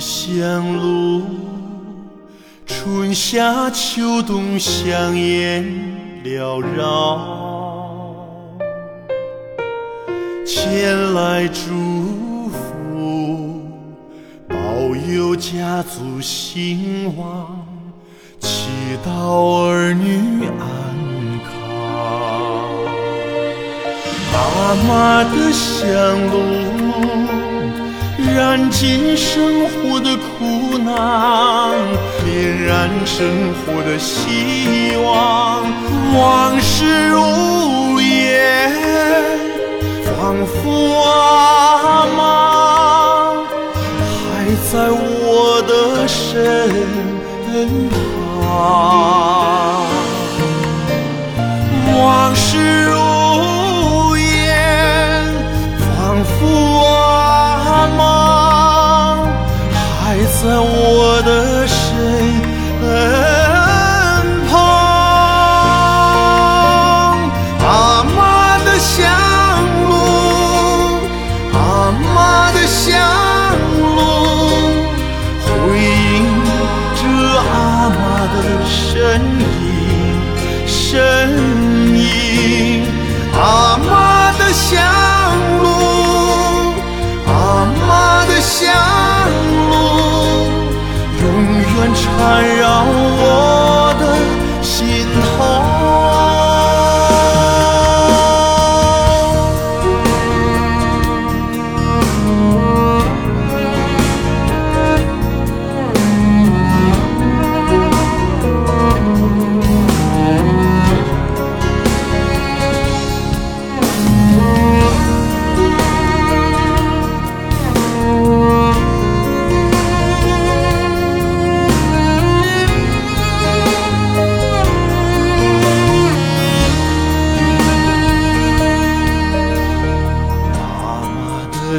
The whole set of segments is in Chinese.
香炉春夏秋冬香烟缭绕前来祝福保佑家族兴旺祈祷儿女安康妈妈的香炉燃尽生活的苦难，点燃生活的希望。往事如烟，仿佛阿妈还在我的身旁。往事如在我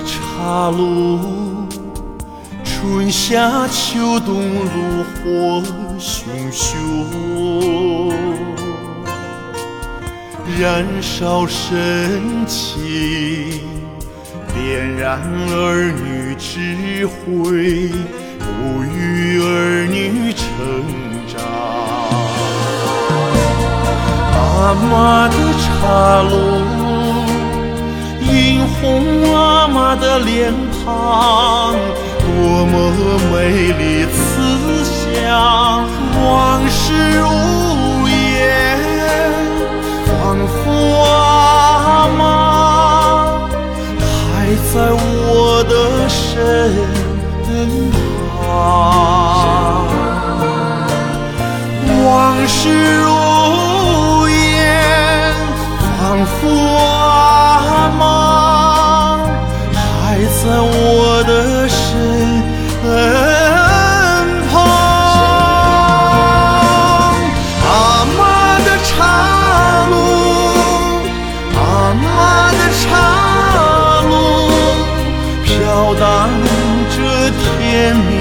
茶炉，春夏秋冬炉火熊熊，燃烧深情，点燃儿女智慧，哺育儿女成长。阿妈的茶炉。映红阿妈的脸庞，多么美丽慈祥。往事如烟，仿佛阿妈还在我的身旁。往事飘荡着甜蜜